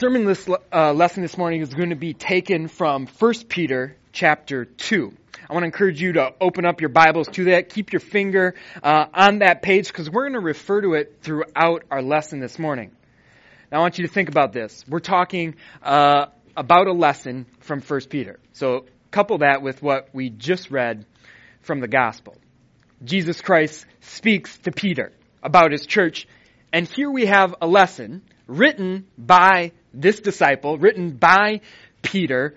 Sermon this, uh, lesson this morning is going to be taken from 1 Peter chapter 2. I want to encourage you to open up your Bibles to that. Keep your finger uh, on that page because we're going to refer to it throughout our lesson this morning. Now I want you to think about this. We're talking uh, about a lesson from 1 Peter. So couple that with what we just read from the gospel. Jesus Christ speaks to Peter about his church, and here we have a lesson written by this disciple, written by Peter,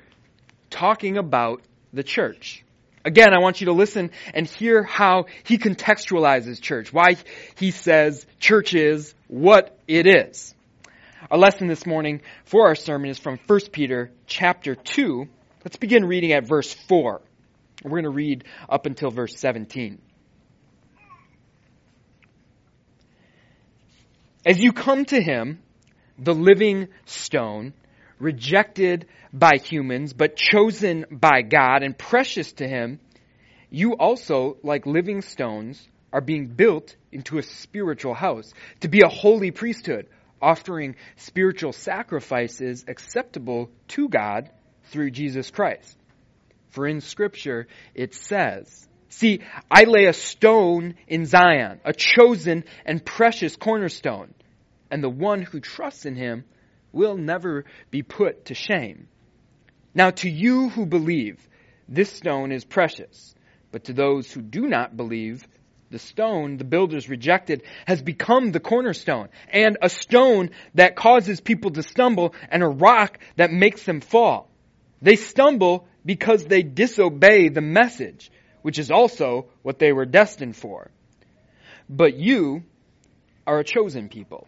talking about the church. Again, I want you to listen and hear how he contextualizes church, why he says church is what it is. Our lesson this morning for our sermon is from 1 Peter chapter 2. Let's begin reading at verse 4. We're going to read up until verse 17. As you come to him, the living stone, rejected by humans, but chosen by God and precious to Him, you also, like living stones, are being built into a spiritual house to be a holy priesthood, offering spiritual sacrifices acceptable to God through Jesus Christ. For in Scripture it says, See, I lay a stone in Zion, a chosen and precious cornerstone and the one who trusts in him will never be put to shame. Now to you who believe, this stone is precious, but to those who do not believe, the stone the builders rejected has become the cornerstone, and a stone that causes people to stumble, and a rock that makes them fall. They stumble because they disobey the message, which is also what they were destined for. But you are a chosen people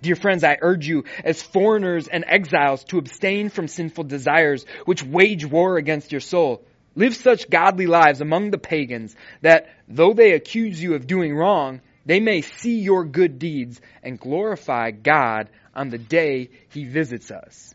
Dear friends, I urge you as foreigners and exiles to abstain from sinful desires which wage war against your soul. Live such godly lives among the pagans that though they accuse you of doing wrong, they may see your good deeds and glorify God on the day he visits us.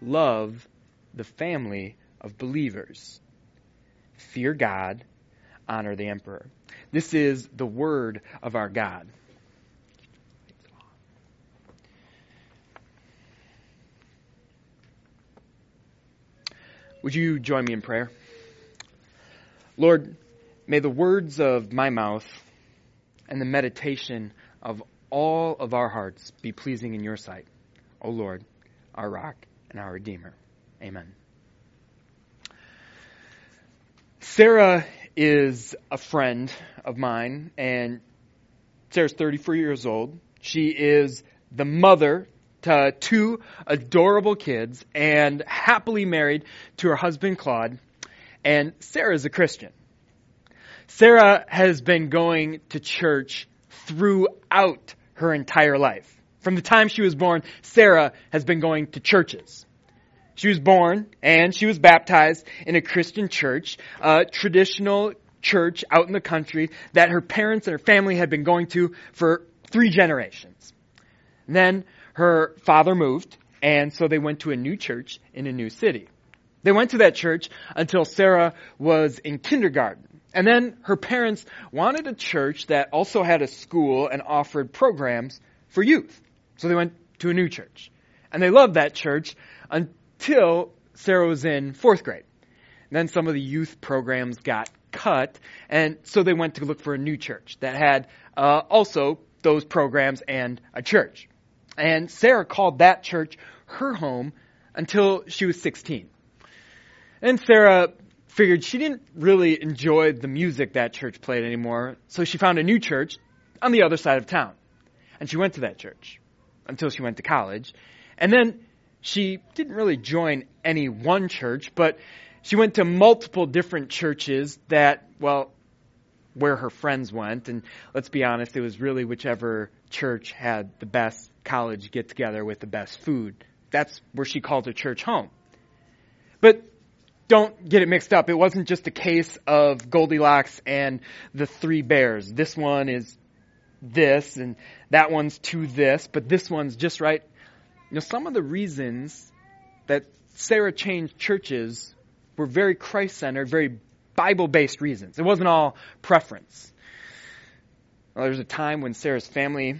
love the family of believers. Fear God, honor the emperor. This is the word of our God. Would you join me in prayer? Lord, may the words of my mouth and the meditation of all of our hearts be pleasing in your sight, O Lord, our rock and our Redeemer. Amen. Sarah is a friend of mine, and Sarah's 34 years old. She is the mother to two adorable kids and happily married to her husband Claude. And Sarah is a Christian. Sarah has been going to church throughout her entire life. From the time she was born, Sarah has been going to churches. She was born and she was baptized in a Christian church, a traditional church out in the country that her parents and her family had been going to for three generations. And then her father moved, and so they went to a new church in a new city. They went to that church until Sarah was in kindergarten. And then her parents wanted a church that also had a school and offered programs for youth. So they went to a new church. And they loved that church until Sarah was in fourth grade. And then some of the youth programs got cut, and so they went to look for a new church that had uh, also those programs and a church. And Sarah called that church her home until she was 16. And Sarah figured she didn't really enjoy the music that church played anymore, so she found a new church on the other side of town. And she went to that church until she went to college. And then she didn't really join any one church, but she went to multiple different churches that, well, where her friends went. And let's be honest, it was really whichever church had the best college get together with the best food. That's where she called her church home. But don't get it mixed up. It wasn't just a case of Goldilocks and the three bears. This one is this and that one's to this, but this one's just right. You know, some of the reasons that Sarah changed churches were very Christ centered, very Bible based reasons. It wasn't all preference. Well, there was a time when Sarah's family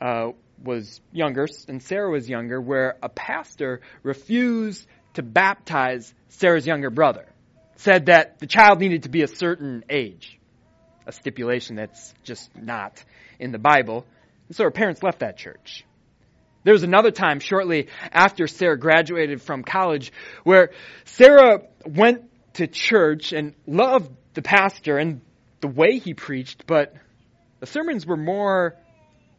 uh, was younger, and Sarah was younger, where a pastor refused to baptize Sarah's younger brother. Said that the child needed to be a certain age, a stipulation that's just not in the Bible. And so her parents left that church. There was another time shortly after Sarah graduated from college where Sarah went to church and loved the pastor and the way he preached, but the sermons were more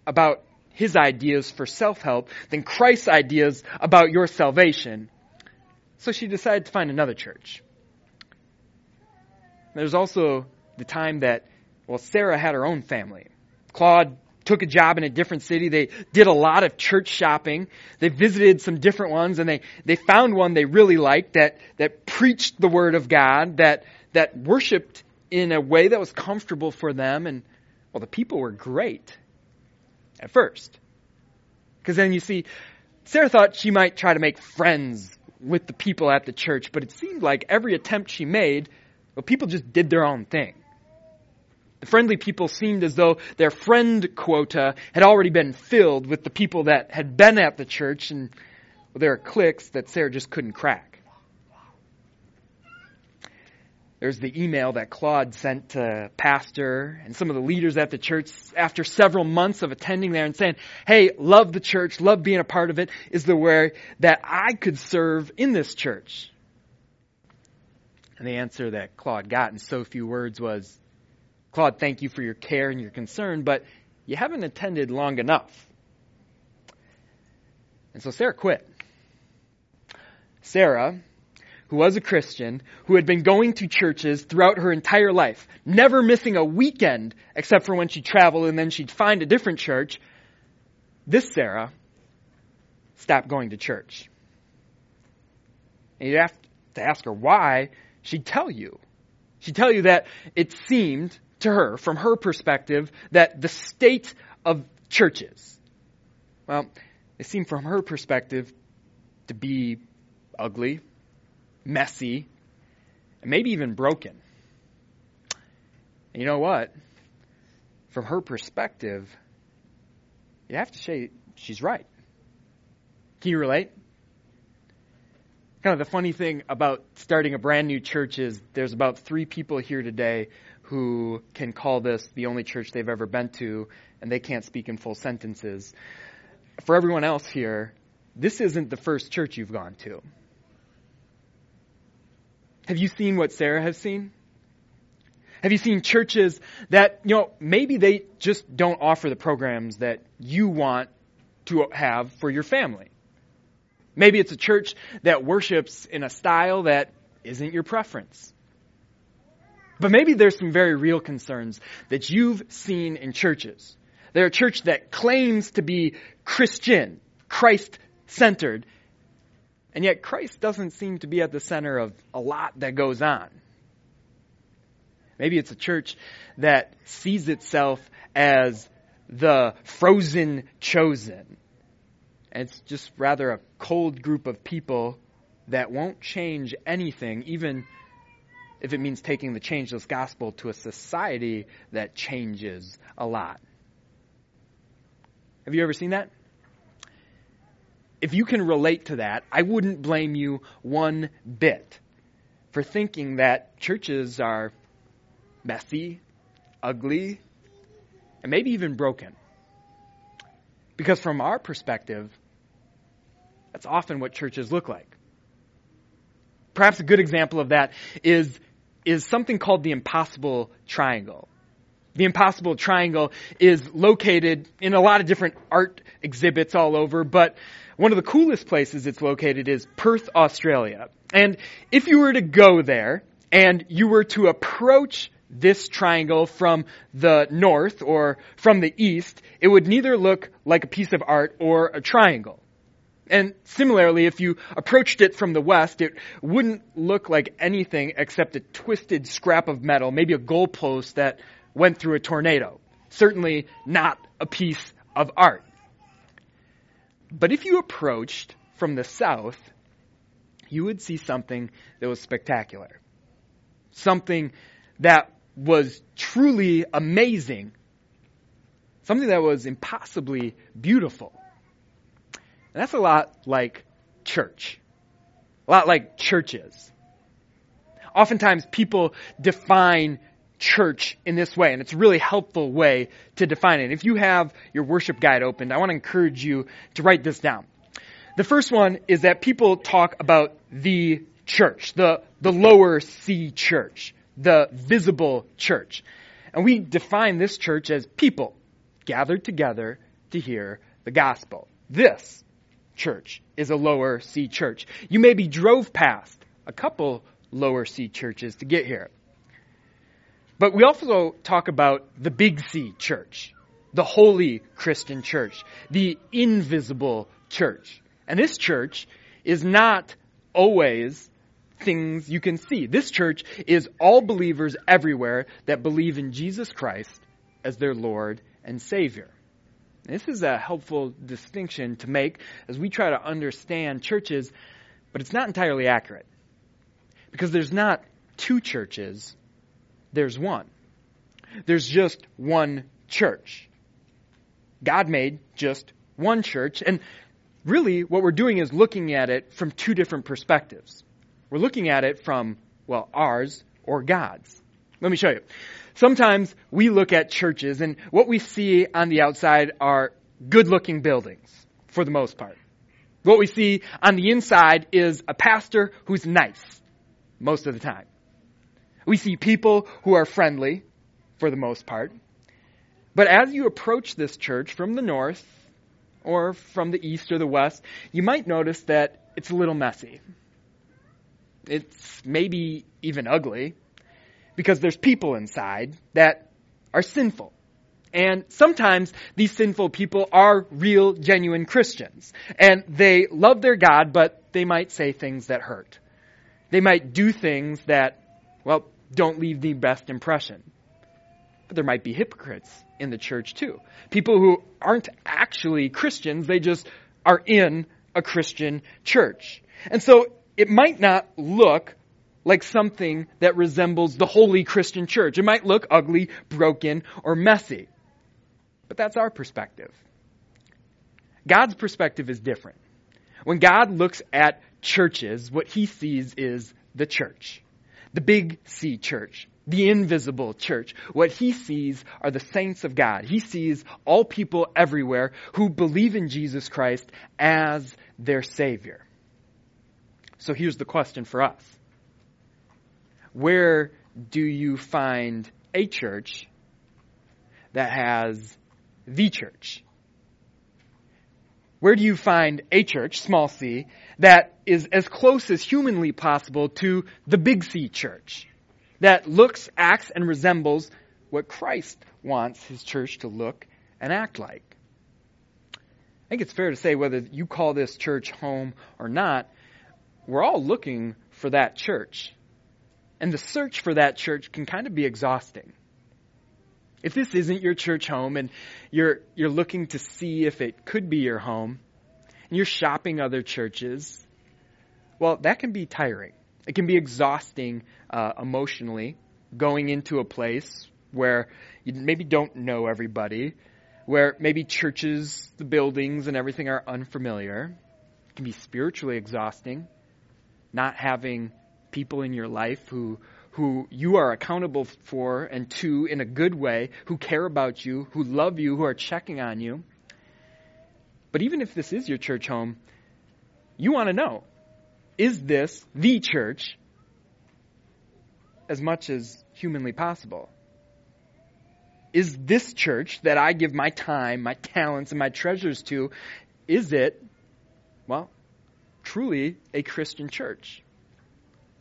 about his ideas for self help than Christ's ideas about your salvation. So she decided to find another church. There's also the time that, well, Sarah had her own family. Claude took a job in a different city. They did a lot of church shopping. They visited some different ones and they, they found one they really liked that, that preached the word of God, that, that worshiped in a way that was comfortable for them. And, well, the people were great at first. Because then you see, Sarah thought she might try to make friends with the people at the church, but it seemed like every attempt she made, well, people just did their own thing. The friendly people seemed as though their friend quota had already been filled with the people that had been at the church, and well, there are cliques that Sarah just couldn't crack. There's the email that Claude sent to Pastor and some of the leaders at the church after several months of attending there and saying, Hey, love the church, love being a part of it. Is there way that I could serve in this church? And the answer that Claude got in so few words was, Claude, thank you for your care and your concern, but you haven't attended long enough. And so Sarah quit. Sarah who was a Christian, who had been going to churches throughout her entire life, never missing a weekend except for when she traveled and then she'd find a different church, this Sarah stopped going to church. And you'd have to ask her why, she'd tell you. She'd tell you that it seemed to her, from her perspective, that the state of churches, well, it seemed from her perspective to be ugly, messy, and maybe even broken. And you know what? From her perspective, you have to say she's right. Can you relate? Kind of the funny thing about starting a brand new church is there's about three people here today who can call this the only church they've ever been to, and they can't speak in full sentences. For everyone else here, this isn't the first church you've gone to. Have you seen what Sarah has seen? Have you seen churches that, you know, maybe they just don't offer the programs that you want to have for your family? Maybe it's a church that worships in a style that isn't your preference. But maybe there's some very real concerns that you've seen in churches. They're a church that claims to be Christian, Christ centered, and yet Christ doesn't seem to be at the center of a lot that goes on. Maybe it's a church that sees itself as the frozen chosen. And it's just rather a cold group of people that won't change anything, even if it means taking the changeless gospel to a society that changes a lot. Have you ever seen that? if you can relate to that, I wouldn't blame you one bit for thinking that churches are messy, ugly, and maybe even broken. Because from our perspective, that's often what churches look like. Perhaps a good example of that is, is something called the impossible triangle. The impossible triangle is located in a lot of different art exhibits all over, but one of the coolest places it's located is Perth, Australia. And if you were to go there and you were to approach this triangle from the north or from the east, it would neither look like a piece of art or a triangle. And similarly, if you approached it from the west, it wouldn't look like anything except a twisted scrap of metal, maybe a goalpost that went through a tornado. Certainly not a piece of art. But if you approached from the south, you would see something that was spectacular. Something that was truly amazing. Something that was impossibly beautiful. And that's a lot like church. A lot like churches. Oftentimes people define church in this way, and it's a really helpful way to define it. If you have your worship guide opened, I want to encourage you to write this down. The first one is that people talk about the church, the, the lower C church, the visible church. And we define this church as people gathered together to hear the gospel. This church is a lower C church. You maybe drove past a couple lower C churches to get here. But we also talk about the big C church, the holy Christian church, the invisible church. And this church is not always things you can see. This church is all believers everywhere that believe in Jesus Christ as their Lord and Savior. This is a helpful distinction to make as we try to understand churches, but it's not entirely accurate. Because there's not two churches, there's one. There's just one church. God made just one church, and really what we're doing is looking at it from two different perspectives. We're looking at it from, well, ours or God's. Let me show you. Sometimes we look at churches and what we see on the outside are good looking buildings for the most part. What we see on the inside is a pastor who's nice most of the time. We see people who are friendly for the most part. But as you approach this church from the north or from the east or the west, you might notice that it's a little messy. It's maybe even ugly because there's people inside that are sinful. And sometimes these sinful people are real, genuine Christians. And they love their God, but they might say things that hurt. They might do things that, well, don't leave the best impression. But there might be hypocrites in the church too. People who aren't actually Christians, they just are in a Christian church. And so it might not look like something that resembles the holy Christian church. It might look ugly, broken, or messy. But that's our perspective. God's perspective is different. When God looks at churches, what he sees is the church. The big C church. The invisible church. What he sees are the saints of God. He sees all people everywhere who believe in Jesus Christ as their Savior. So here's the question for us where do you find a church that has the church? Where do you find a church, small c, that is as close as humanly possible to the big C church? That looks, acts, and resembles what Christ wants his church to look and act like. I think it's fair to say whether you call this church home or not, we're all looking for that church. And the search for that church can kind of be exhausting. If this isn't your church home and you're, you're looking to see if it could be your home, and you're shopping other churches, well, that can be tiring. It can be exhausting uh, emotionally, going into a place where you maybe don't know everybody, where maybe churches, the buildings, and everything are unfamiliar. It can be spiritually exhausting, not having people in your life who who you are accountable for and to in a good way, who care about you, who love you, who are checking on you. But even if this is your church home, you want to know is this the church as much as humanly possible? Is this church that I give my time, my talents, and my treasures to, is it, well, truly a Christian church?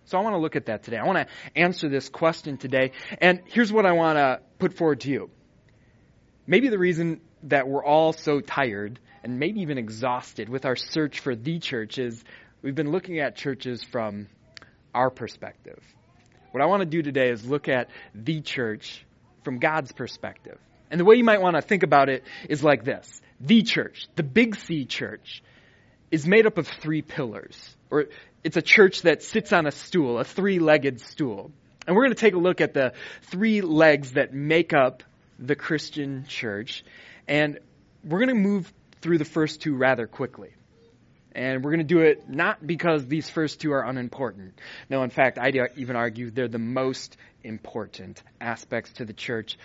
So I want to look at that today. I want to answer this question today. And here's what I want to put forward to you. Maybe the reason that we're all so tired and maybe even exhausted with our search for the church is we've been looking at churches from our perspective. What I want to do today is look at the church from God's perspective. And the way you might want to think about it is like this. The church, the big C church, is made up of three pillars. Or it's a church that sits on a stool, a three-legged stool. And we're going to take a look at the three legs that make up the Christian church. And we're going to move through the first two rather quickly. And we're going to do it not because these first two are unimportant. No, in fact, I'd even argue they're the most important aspects to the church.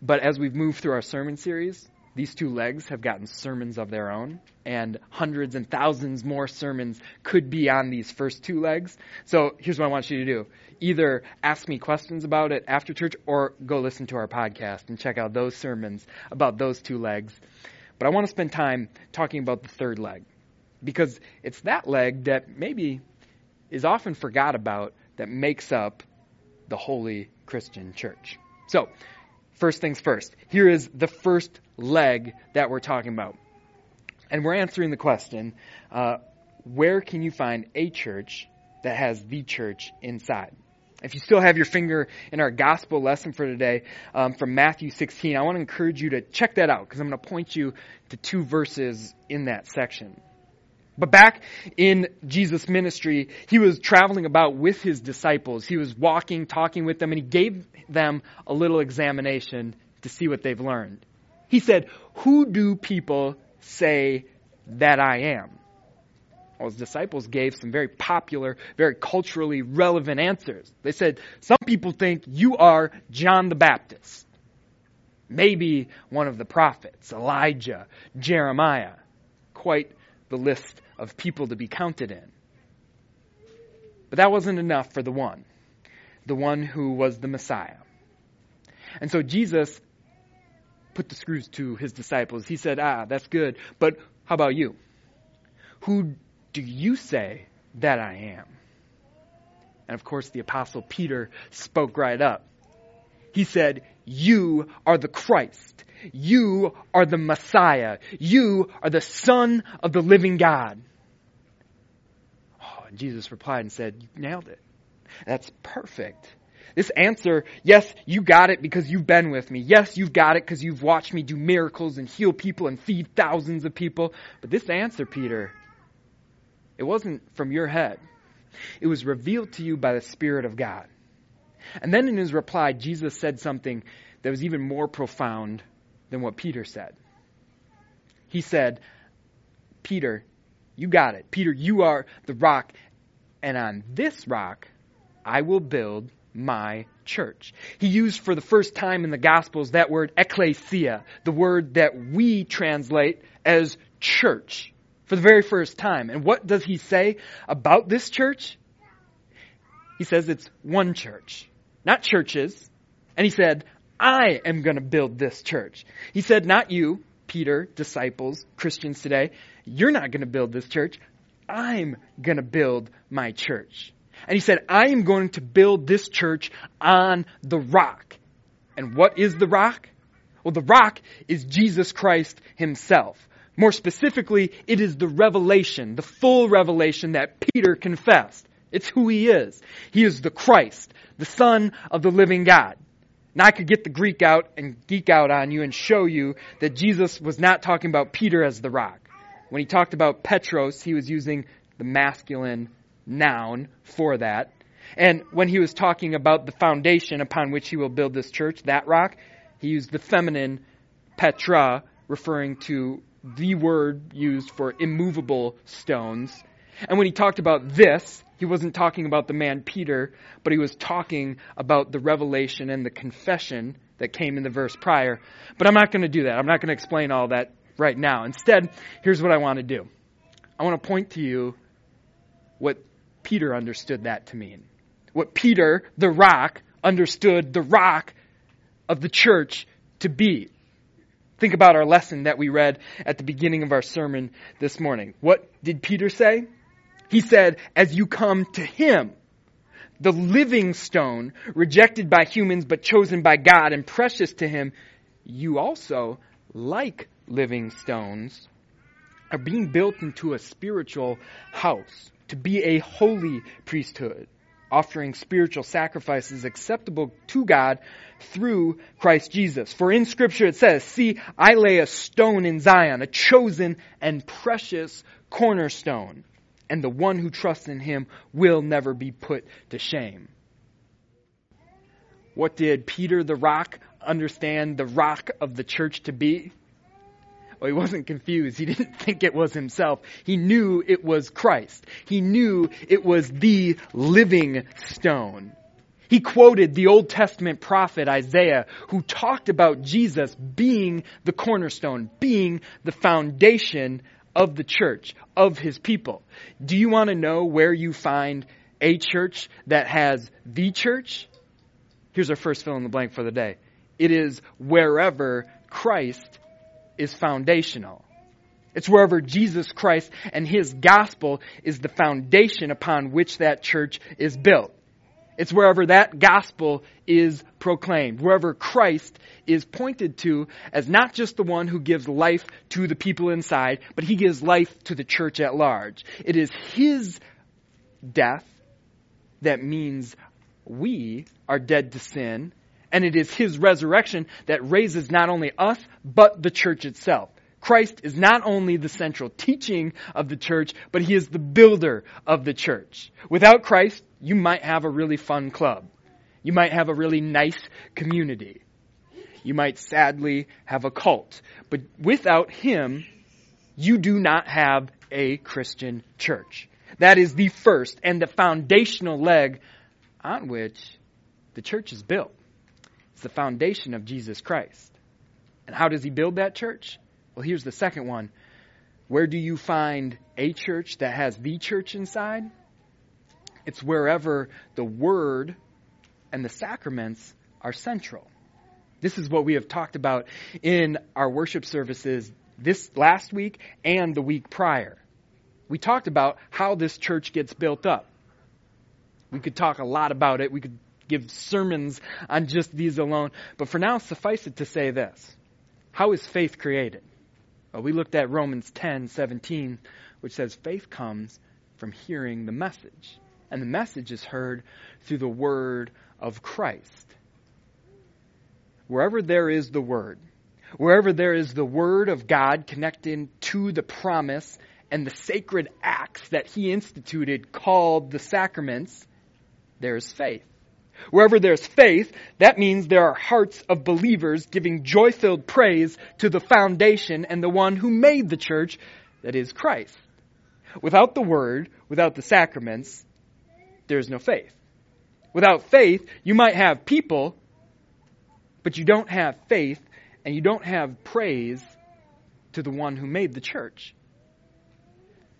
But as we've moved through our sermon series, these two legs have gotten sermons of their own, and hundreds and thousands more sermons could be on these first two legs. So here's what I want you to do either ask me questions about it after church or go listen to our podcast and check out those sermons about those two legs. But I want to spend time talking about the third leg because it's that leg that maybe is often forgot about that makes up the holy Christian church. So, first things first. Here is the first leg that we're talking about. And we're answering the question uh, where can you find a church that has the church inside? If you still have your finger in our gospel lesson for today um, from Matthew 16, I want to encourage you to check that out because I'm going to point you to two verses in that section. But back in Jesus' ministry, he was traveling about with his disciples. He was walking, talking with them, and he gave them a little examination to see what they've learned. He said, Who do people say that I am? Well, his disciples gave some very popular, very culturally relevant answers. They said, Some people think you are John the Baptist. Maybe one of the prophets, Elijah, Jeremiah. Quite the list of people to be counted in. But that wasn't enough for the one, the one who was the Messiah. And so Jesus put the screws to his disciples. He said, Ah, that's good, but how about you? Who do you say that I am? And of course, the Apostle Peter spoke right up. He said, You are the Christ. You are the Messiah. You are the Son of the living God. Oh, and Jesus replied and said, You nailed it. That's perfect. This answer, yes, you got it because you've been with me. Yes, you've got it because you've watched me do miracles and heal people and feed thousands of people. But this answer, Peter, it wasn't from your head. It was revealed to you by the Spirit of God. And then in his reply, Jesus said something that was even more profound than what Peter said. He said, Peter, you got it. Peter, you are the rock, and on this rock I will build my church. He used for the first time in the Gospels that word ecclesia, the word that we translate as church, for the very first time. And what does he say about this church? He says it's one church, not churches. And he said, I am going to build this church. He said, not you, Peter, disciples, Christians today. You're not going to build this church. I'm going to build my church. And he said, I am going to build this church on the rock. And what is the rock? Well, the rock is Jesus Christ himself. More specifically, it is the revelation, the full revelation that Peter confessed. It's who he is. He is the Christ, the Son of the living God. Now I could get the Greek out and geek out on you and show you that Jesus was not talking about Peter as the rock. When he talked about Petros, he was using the masculine noun for that. And when he was talking about the foundation upon which he will build this church, that rock, he used the feminine Petra, referring to the word used for immovable stones. And when he talked about this, he wasn't talking about the man Peter, but he was talking about the revelation and the confession that came in the verse prior. But I'm not going to do that. I'm not going to explain all that right now. Instead, here's what I want to do I want to point to you what Peter understood that to mean. What Peter, the rock, understood the rock of the church to be. Think about our lesson that we read at the beginning of our sermon this morning. What did Peter say? He said, as you come to him, the living stone, rejected by humans but chosen by God and precious to him, you also, like living stones, are being built into a spiritual house to be a holy priesthood, offering spiritual sacrifices acceptable to God through Christ Jesus. For in Scripture it says, See, I lay a stone in Zion, a chosen and precious cornerstone, and the one who trusts in him will never be put to shame. What did Peter the rock understand the rock of the church to be? Well, he wasn't confused. He didn't think it was himself. He knew it was Christ. He knew it was the living stone. He quoted the Old Testament prophet Isaiah who talked about Jesus being the cornerstone, being the foundation of the church, of his people. Do you want to know where you find a church that has the church? Here's our first fill in the blank for the day. It is wherever Christ is foundational. It's wherever Jesus Christ and His gospel is the foundation upon which that church is built. It's wherever that gospel is proclaimed, wherever Christ is pointed to as not just the one who gives life to the people inside, but he gives life to the church at large. It is his death that means we are dead to sin, and it is his resurrection that raises not only us, but the church itself. Christ is not only the central teaching of the church, but he is the builder of the church. Without Christ, you might have a really fun club. You might have a really nice community. You might sadly have a cult. But without him, you do not have a Christian church. That is the first and the foundational leg on which the church is built. It's the foundation of Jesus Christ. And how does he build that church? Well, here's the second one. Where do you find a church that has the church inside? It's wherever the Word and the sacraments are central. This is what we have talked about in our worship services this last week and the week prior. We talked about how this church gets built up. We could talk a lot about it. We could give sermons on just these alone. But for now, suffice it to say this. How is faith created? Well, we looked at Romans 10, 17, which says faith comes from hearing the message and the message is heard through the word of Christ. Wherever there is the word, wherever there is the word of God connected to the promise and the sacred acts that he instituted called the sacraments, there is faith. Wherever there's faith, that means there are hearts of believers giving joy filled praise to the foundation and the one who made the church, that is Christ. Without the word, without the sacraments, there is no faith. Without faith, you might have people, but you don't have faith and you don't have praise to the one who made the church.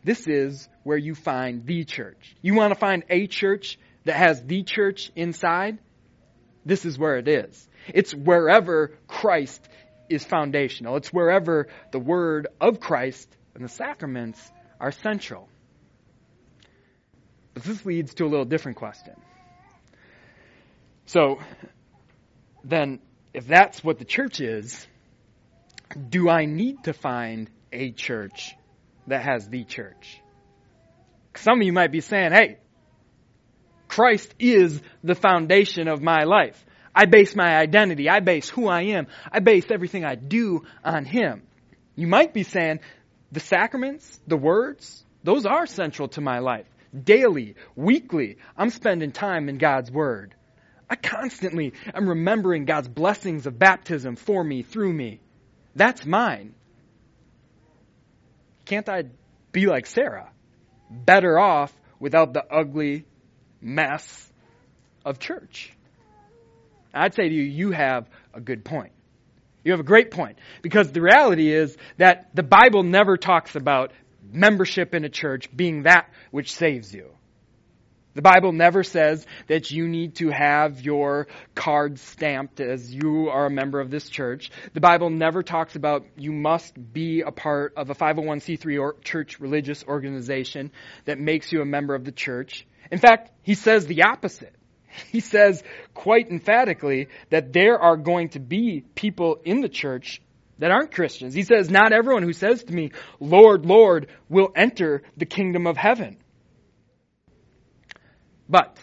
This is where you find the church. You want to find a church that has the church inside? This is where it is. It's wherever Christ is foundational. It's wherever the word of Christ and the sacraments are central. But this leads to a little different question. So, then, if that's what the church is, do I need to find a church that has the church? Some of you might be saying, hey, Christ is the foundation of my life. I base my identity. I base who I am. I base everything I do on Him. You might be saying, the sacraments, the words, those are central to my life daily, weekly. I'm spending time in God's Word. I constantly am remembering God's blessings of baptism for me, through me. That's mine. Can't I be like Sarah? Better off without the ugly mess of church. I'd say to you, you have a good point. You have a great point. Because the reality is that the Bible never talks about membership in a church being that which saves you. The Bible never says that you need to have your card stamped as you are a member of this church. The Bible never talks about you must be a part of a 501c3 or church religious organization that makes you a member of the church. In fact, he says the opposite. He says quite emphatically that there are going to be people in the church that aren't Christians. He says, Not everyone who says to me, Lord, Lord, will enter the kingdom of heaven. But,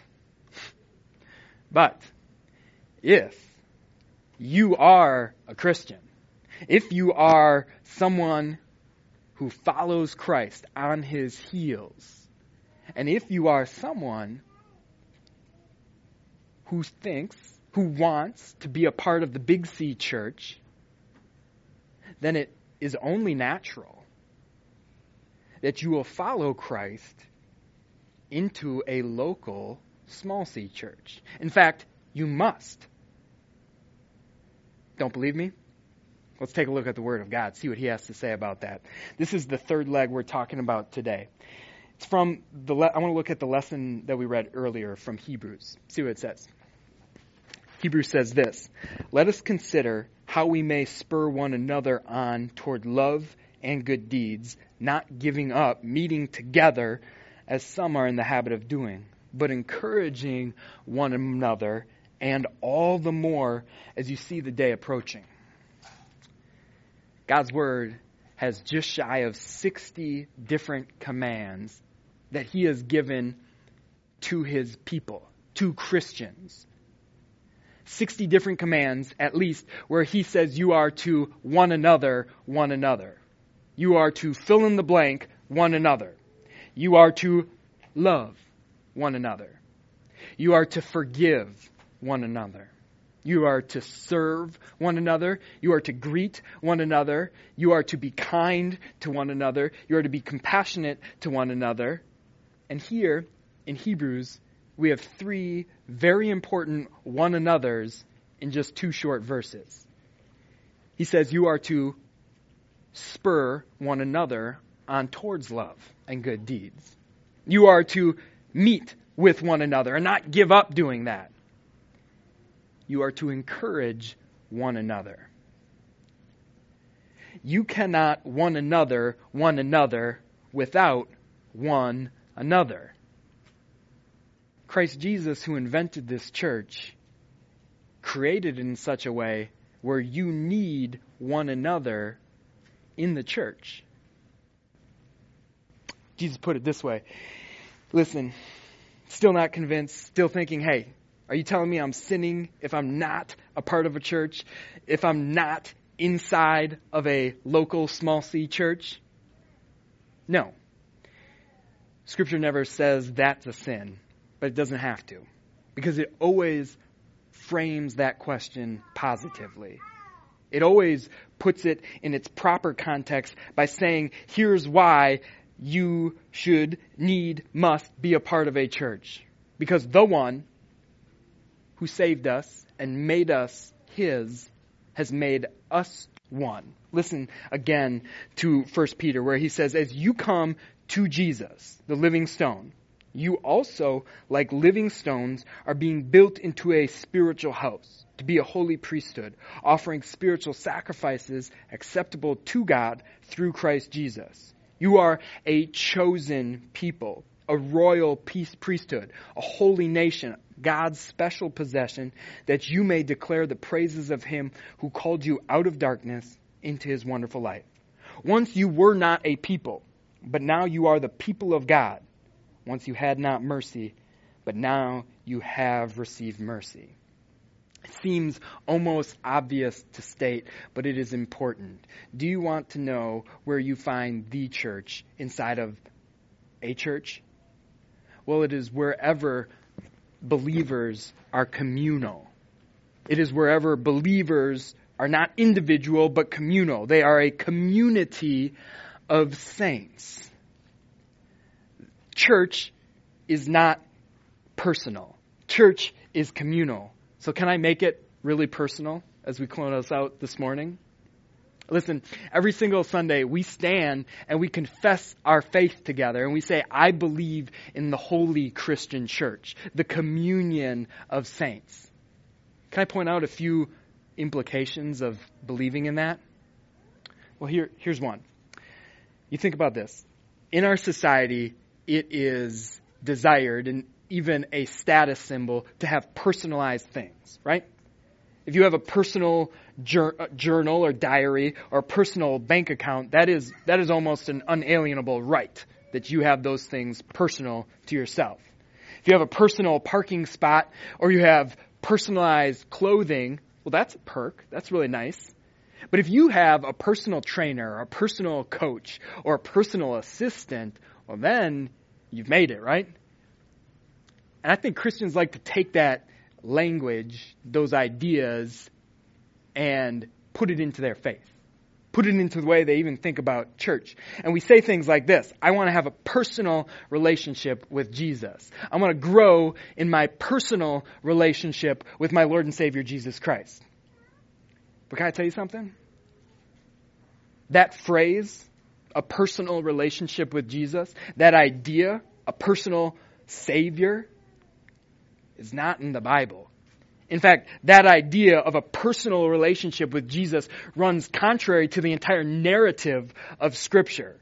but, if you are a Christian, if you are someone who follows Christ on his heels, and if you are someone who thinks, who wants to be a part of the Big C church, then it is only natural that you will follow Christ into a local small c church. In fact, you must. Don't believe me? Let's take a look at the Word of God, see what He has to say about that. This is the third leg we're talking about today. It's from the. Le- I want to look at the lesson that we read earlier from Hebrews. See what it says. Hebrews says this: Let us consider how we may spur one another on toward love and good deeds, not giving up meeting together as some are in the habit of doing, but encouraging one another, and all the more as you see the day approaching. God's Word has just shy of 60 different commands that He has given to His people, to Christians. 60 different commands, at least, where He says you are to one another, one another. You are to fill in the blank, one another. You are to love one another. You are to forgive one another. You are to serve one another. You are to greet one another. You are to be kind to one another. You are to be compassionate to one another. And here in Hebrews, we have three very important one another's in just two short verses. He says, You are to spur one another on towards love and good deeds. You are to meet with one another and not give up doing that. You are to encourage one another. You cannot one another one another without one another. Christ Jesus, who invented this church, created in such a way where you need one another in the church. Jesus put it this way Listen, still not convinced, still thinking, hey, are you telling me I'm sinning if I'm not a part of a church? If I'm not inside of a local small c church? No. Scripture never says that's a sin, but it doesn't have to. Because it always frames that question positively. It always puts it in its proper context by saying, here's why you should, need, must be a part of a church. Because the one who saved us and made us his has made us one. Listen again to 1 Peter where he says, As you come to Jesus, the living stone, you also, like living stones, are being built into a spiritual house to be a holy priesthood, offering spiritual sacrifices acceptable to God through Christ Jesus. You are a chosen people, a royal priesthood, a holy nation, God's special possession, that you may declare the praises of him who called you out of darkness into his wonderful light. Once you were not a people, but now you are the people of God. Once you had not mercy, but now you have received mercy. It seems almost obvious to state, but it is important. Do you want to know where you find the church inside of a church? Well, it is wherever believers are communal. It is wherever believers are not individual, but communal. They are a community of saints. Church is not personal. Church is communal. So can I make it really personal? as we close us out this morning? Listen, every single Sunday we stand and we confess our faith together and we say, I believe in the holy Christian church, the communion of saints. Can I point out a few implications of believing in that? Well, here, here's one. You think about this. In our society, it is desired and even a status symbol to have personalized things, right? If you have a personal uh, journal or diary or personal bank account, that is, that is almost an unalienable right that you have those things personal to yourself. If you have a personal parking spot or you have personalized clothing, well, that's a perk. That's really nice. But if you have a personal trainer, a personal coach, or a personal assistant, well, then you've made it, right? And I think Christians like to take that language, those ideas, and put it into their faith. Put it into the way they even think about church. And we say things like this I want to have a personal relationship with Jesus. I want to grow in my personal relationship with my Lord and Savior Jesus Christ. But can I tell you something? That phrase, a personal relationship with Jesus, that idea, a personal Savior, is not in the Bible. In fact, that idea of a personal relationship with Jesus runs contrary to the entire narrative of Scripture.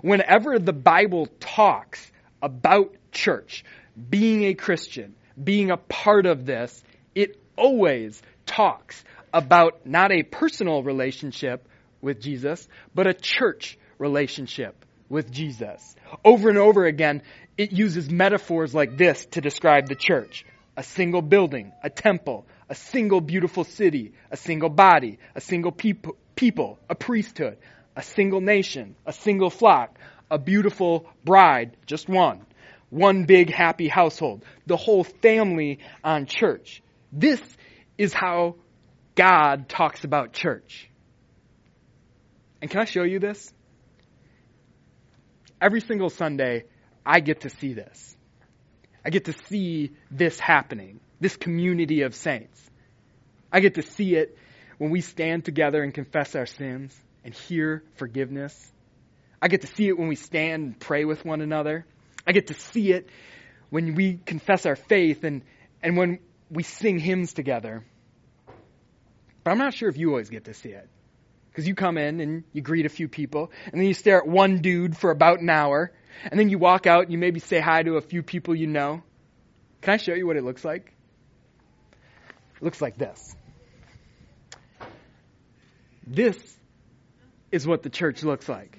Whenever the Bible talks about church, being a Christian, being a part of this, it always talks about not a personal relationship with Jesus, but a church relationship with Jesus. Over and over again, it uses metaphors like this to describe the church a single building, a temple, a single beautiful city, a single body, a single peop- people, a priesthood, a single nation, a single flock, a beautiful bride, just one, one big happy household, the whole family on church. This is how God talks about church. And can I show you this? Every single Sunday, I get to see this. I get to see this happening, this community of saints. I get to see it when we stand together and confess our sins and hear forgiveness. I get to see it when we stand and pray with one another. I get to see it when we confess our faith and, and when we sing hymns together. But I'm not sure if you always get to see it. Because you come in and you greet a few people, and then you stare at one dude for about an hour, and then you walk out and you maybe say hi to a few people you know. Can I show you what it looks like? It looks like this. This is what the church looks like.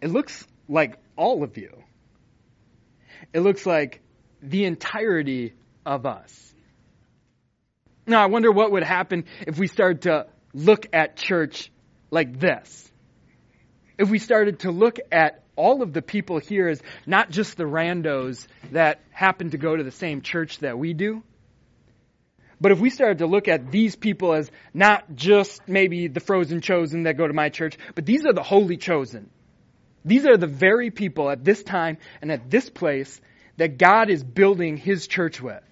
It looks like all of you. It looks like the entirety of us. Now, I wonder what would happen if we started to look at church like this. If we started to look at all of the people here as not just the randos that happen to go to the same church that we do, but if we started to look at these people as not just maybe the frozen chosen that go to my church, but these are the holy chosen. These are the very people at this time and at this place that God is building his church with.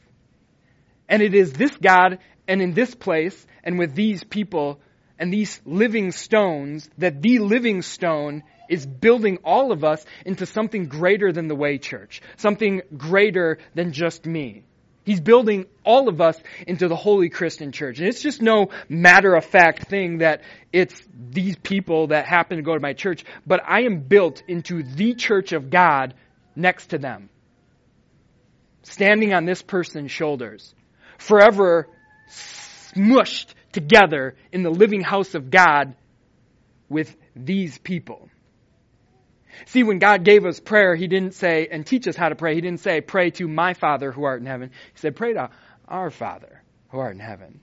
And it is this God and in this place and with these people and these living stones that the living stone is building all of us into something greater than the way church, something greater than just me. He's building all of us into the holy Christian church. And it's just no matter of fact thing that it's these people that happen to go to my church, but I am built into the church of God next to them. Standing on this person's shoulders. Forever smushed together in the living house of God with these people. See, when God gave us prayer, He didn't say, and teach us how to pray, He didn't say, pray to my Father who art in heaven. He said, pray to our Father who art in heaven.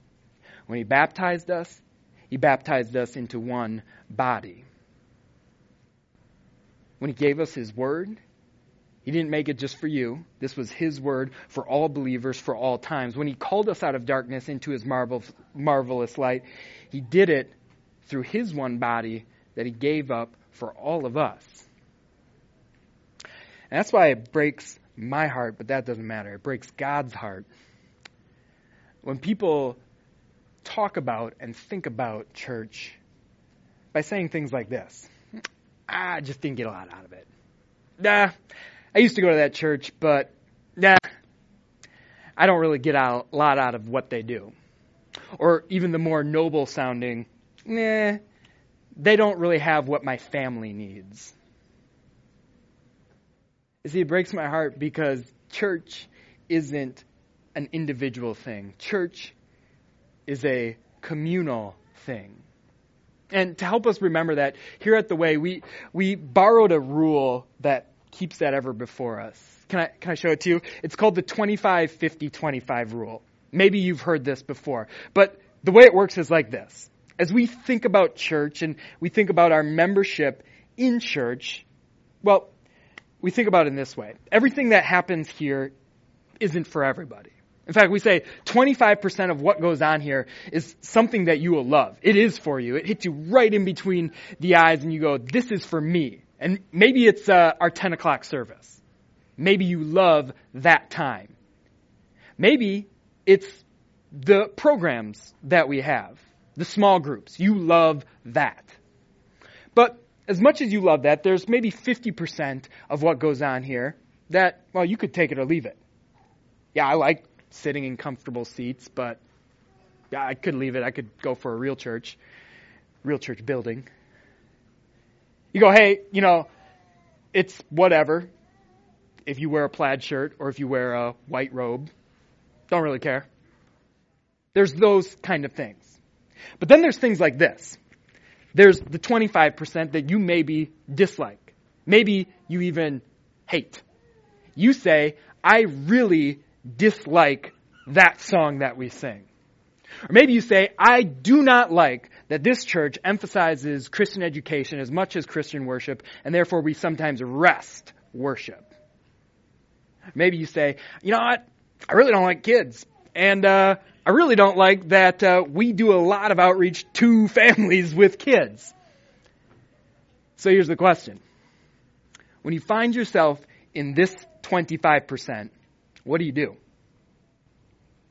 When He baptized us, He baptized us into one body. When He gave us His Word, He didn't make it just for you. This was His Word for all believers for all times. When He called us out of darkness into His marvel, marvelous light, He did it through His one body that He gave up for all of us. And that's why it breaks my heart, but that doesn't matter. It breaks God's heart. When people talk about and think about church by saying things like this hmm, I just didn't get a lot out of it. Nah, I used to go to that church, but nah, I don't really get a lot out of what they do. Or even the more noble sounding, nah, they don't really have what my family needs. You see, it breaks my heart because church isn't an individual thing. Church is a communal thing. And to help us remember that, here at the Way, we, we borrowed a rule that keeps that ever before us. Can I, can I show it to you? It's called the 25 50 25 rule. Maybe you've heard this before. But the way it works is like this. As we think about church and we think about our membership in church, well, we think about it in this way. Everything that happens here isn't for everybody. In fact, we say 25% of what goes on here is something that you will love. It is for you. It hits you right in between the eyes and you go, this is for me. And maybe it's uh, our 10 o'clock service. Maybe you love that time. Maybe it's the programs that we have, the small groups. You love that. But as much as you love that, there's maybe 50% of what goes on here that, well, you could take it or leave it. Yeah, I like sitting in comfortable seats, but yeah, I could leave it. I could go for a real church, real church building. You go, hey, you know, it's whatever if you wear a plaid shirt or if you wear a white robe. Don't really care. There's those kind of things. But then there's things like this. There's the 25% that you maybe dislike. Maybe you even hate. You say, I really dislike that song that we sing. Or maybe you say, I do not like that this church emphasizes Christian education as much as Christian worship, and therefore we sometimes rest worship. Maybe you say, you know what? I really don't like kids. And uh, I really don't like that uh, we do a lot of outreach to families with kids. So here's the question. When you find yourself in this 25%, what do you do?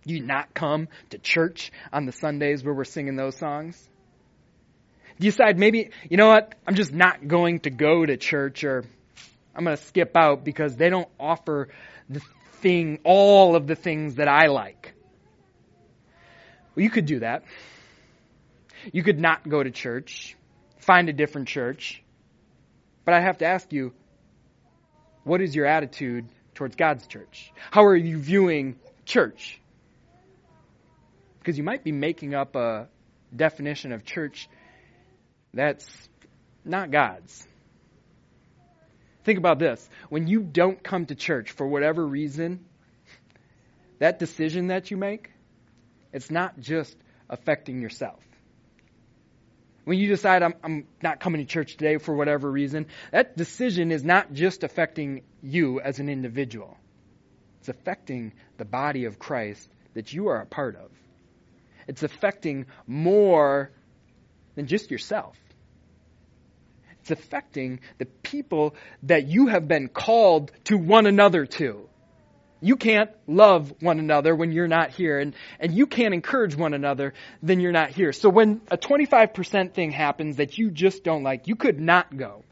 Do you not come to church on the Sundays where we're singing those songs? Decide maybe, you know what, I'm just not going to go to church or I'm going to skip out because they don't offer the thing, all of the things that I like? Well, you could do that. You could not go to church, find a different church. But I have to ask you, what is your attitude towards God's church? How are you viewing church? Because you might be making up a definition of church that's not God's. Think about this. When you don't come to church for whatever reason, that decision that you make, it's not just affecting yourself. When you decide, I'm, I'm not coming to church today for whatever reason, that decision is not just affecting you as an individual. It's affecting the body of Christ that you are a part of. It's affecting more than just yourself. It's affecting the people that you have been called to one another to. You can't love one another when you're not here, and, and you can't encourage one another then you're not here. So when a 25% thing happens that you just don't like, you could not go.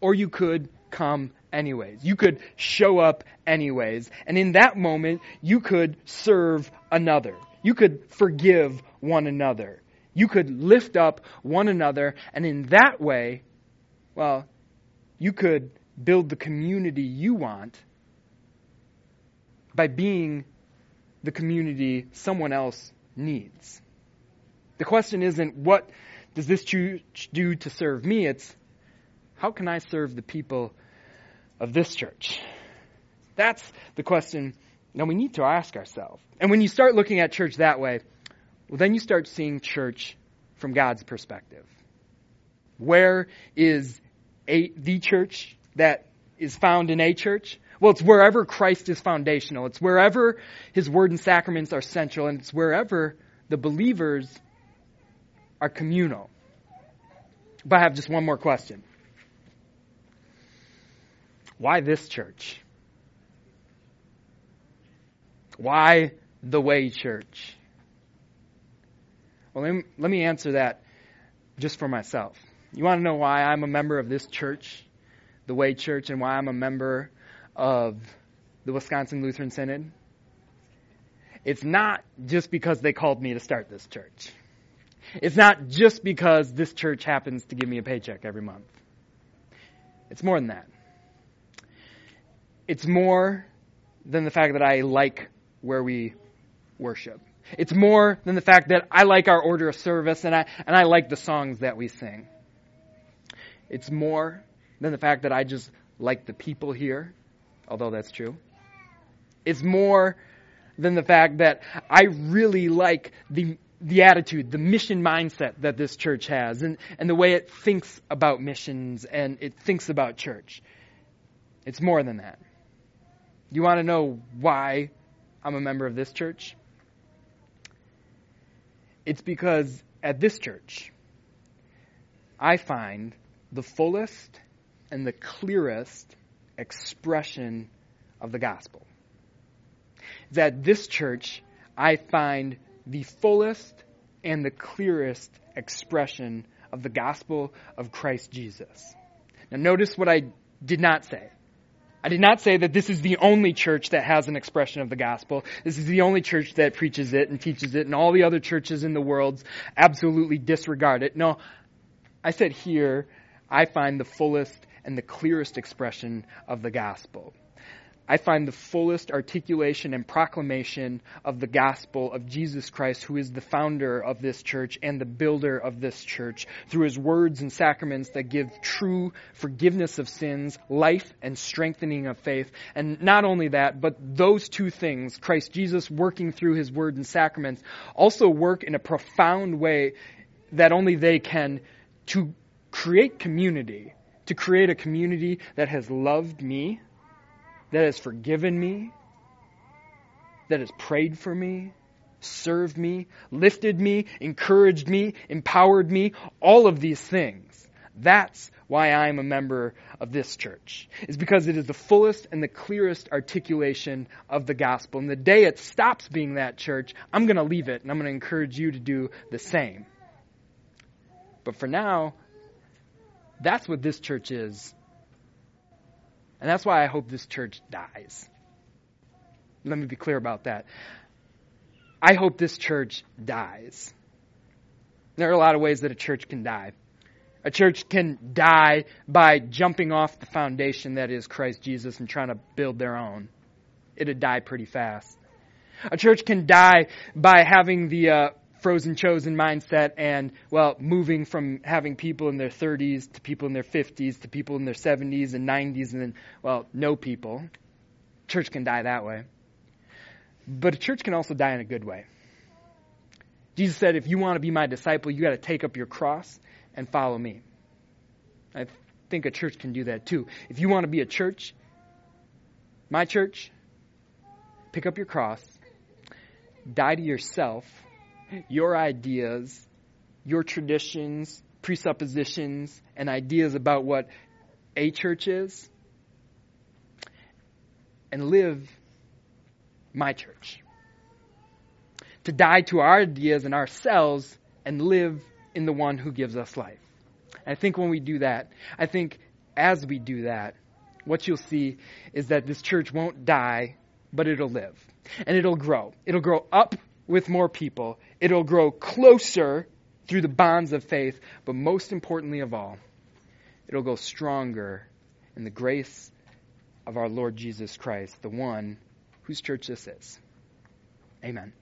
Or you could come anyways. You could show up anyways. And in that moment, you could serve another. You could forgive one another. You could lift up one another. And in that way, well, you could build the community you want by being the community someone else needs. The question isn't what does this church do to serve me? It's how can I serve the people of this church? That's the question that we need to ask ourselves. And when you start looking at church that way, well, then you start seeing church from God's perspective. Where is a, the church that is found in a church? Well, it's wherever Christ is foundational. It's wherever his word and sacraments are central, and it's wherever the believers are communal. But I have just one more question. Why this church? Why the Way Church? Well, let me, answer that just for myself. You want to know why I'm a member of this church, the Way Church, and why I'm a member of the Wisconsin Lutheran Synod? It's not just because they called me to start this church. It's not just because this church happens to give me a paycheck every month. It's more than that. It's more than the fact that I like where we worship. It's more than the fact that I like our order of service and I, and I like the songs that we sing. It's more than the fact that I just like the people here, although that's true. It's more than the fact that I really like the the attitude, the mission mindset that this church has, and, and the way it thinks about missions and it thinks about church. It's more than that. You want to know why I'm a member of this church? It's because at this church, I find the fullest and the clearest expression of the gospel. It's at this church I find the fullest and the clearest expression of the gospel of Christ Jesus. Now, notice what I did not say. I did not say that this is the only church that has an expression of the gospel. This is the only church that preaches it and teaches it, and all the other churches in the world absolutely disregard it. No, I said here, I find the fullest and the clearest expression of the gospel. I find the fullest articulation and proclamation of the gospel of Jesus Christ, who is the founder of this church and the builder of this church, through his words and sacraments that give true forgiveness of sins, life, and strengthening of faith. And not only that, but those two things, Christ Jesus working through his word and sacraments, also work in a profound way that only they can to create community, to create a community that has loved me that has forgiven me, that has prayed for me, served me, lifted me, encouraged me, empowered me, all of these things. That's why I'm a member of this church. Is because it is the fullest and the clearest articulation of the gospel. And the day it stops being that church, I'm going to leave it and I'm going to encourage you to do the same. But for now, that's what this church is and that's why I hope this church dies. Let me be clear about that. I hope this church dies. There are a lot of ways that a church can die. A church can die by jumping off the foundation that is Christ Jesus and trying to build their own. It'd die pretty fast. A church can die by having the uh, frozen chosen mindset and, well, moving from having people in their 30s to people in their 50s to people in their 70s and 90s and then, well, no people. Church can die that way. But a church can also die in a good way. Jesus said, if you want to be my disciple, you got to take up your cross and follow me. I think a church can do that too. If you want to be a church, my church, pick up your cross, die to yourself, your ideas, your traditions, presuppositions, and ideas about what a church is, and live my church. To die to our ideas and ourselves and live in the one who gives us life. And I think when we do that, I think as we do that, what you'll see is that this church won't die, but it'll live. And it'll grow. It'll grow up with more people. It'll grow closer through the bonds of faith, but most importantly of all, it'll go stronger in the grace of our Lord Jesus Christ, the one whose church this is. Amen.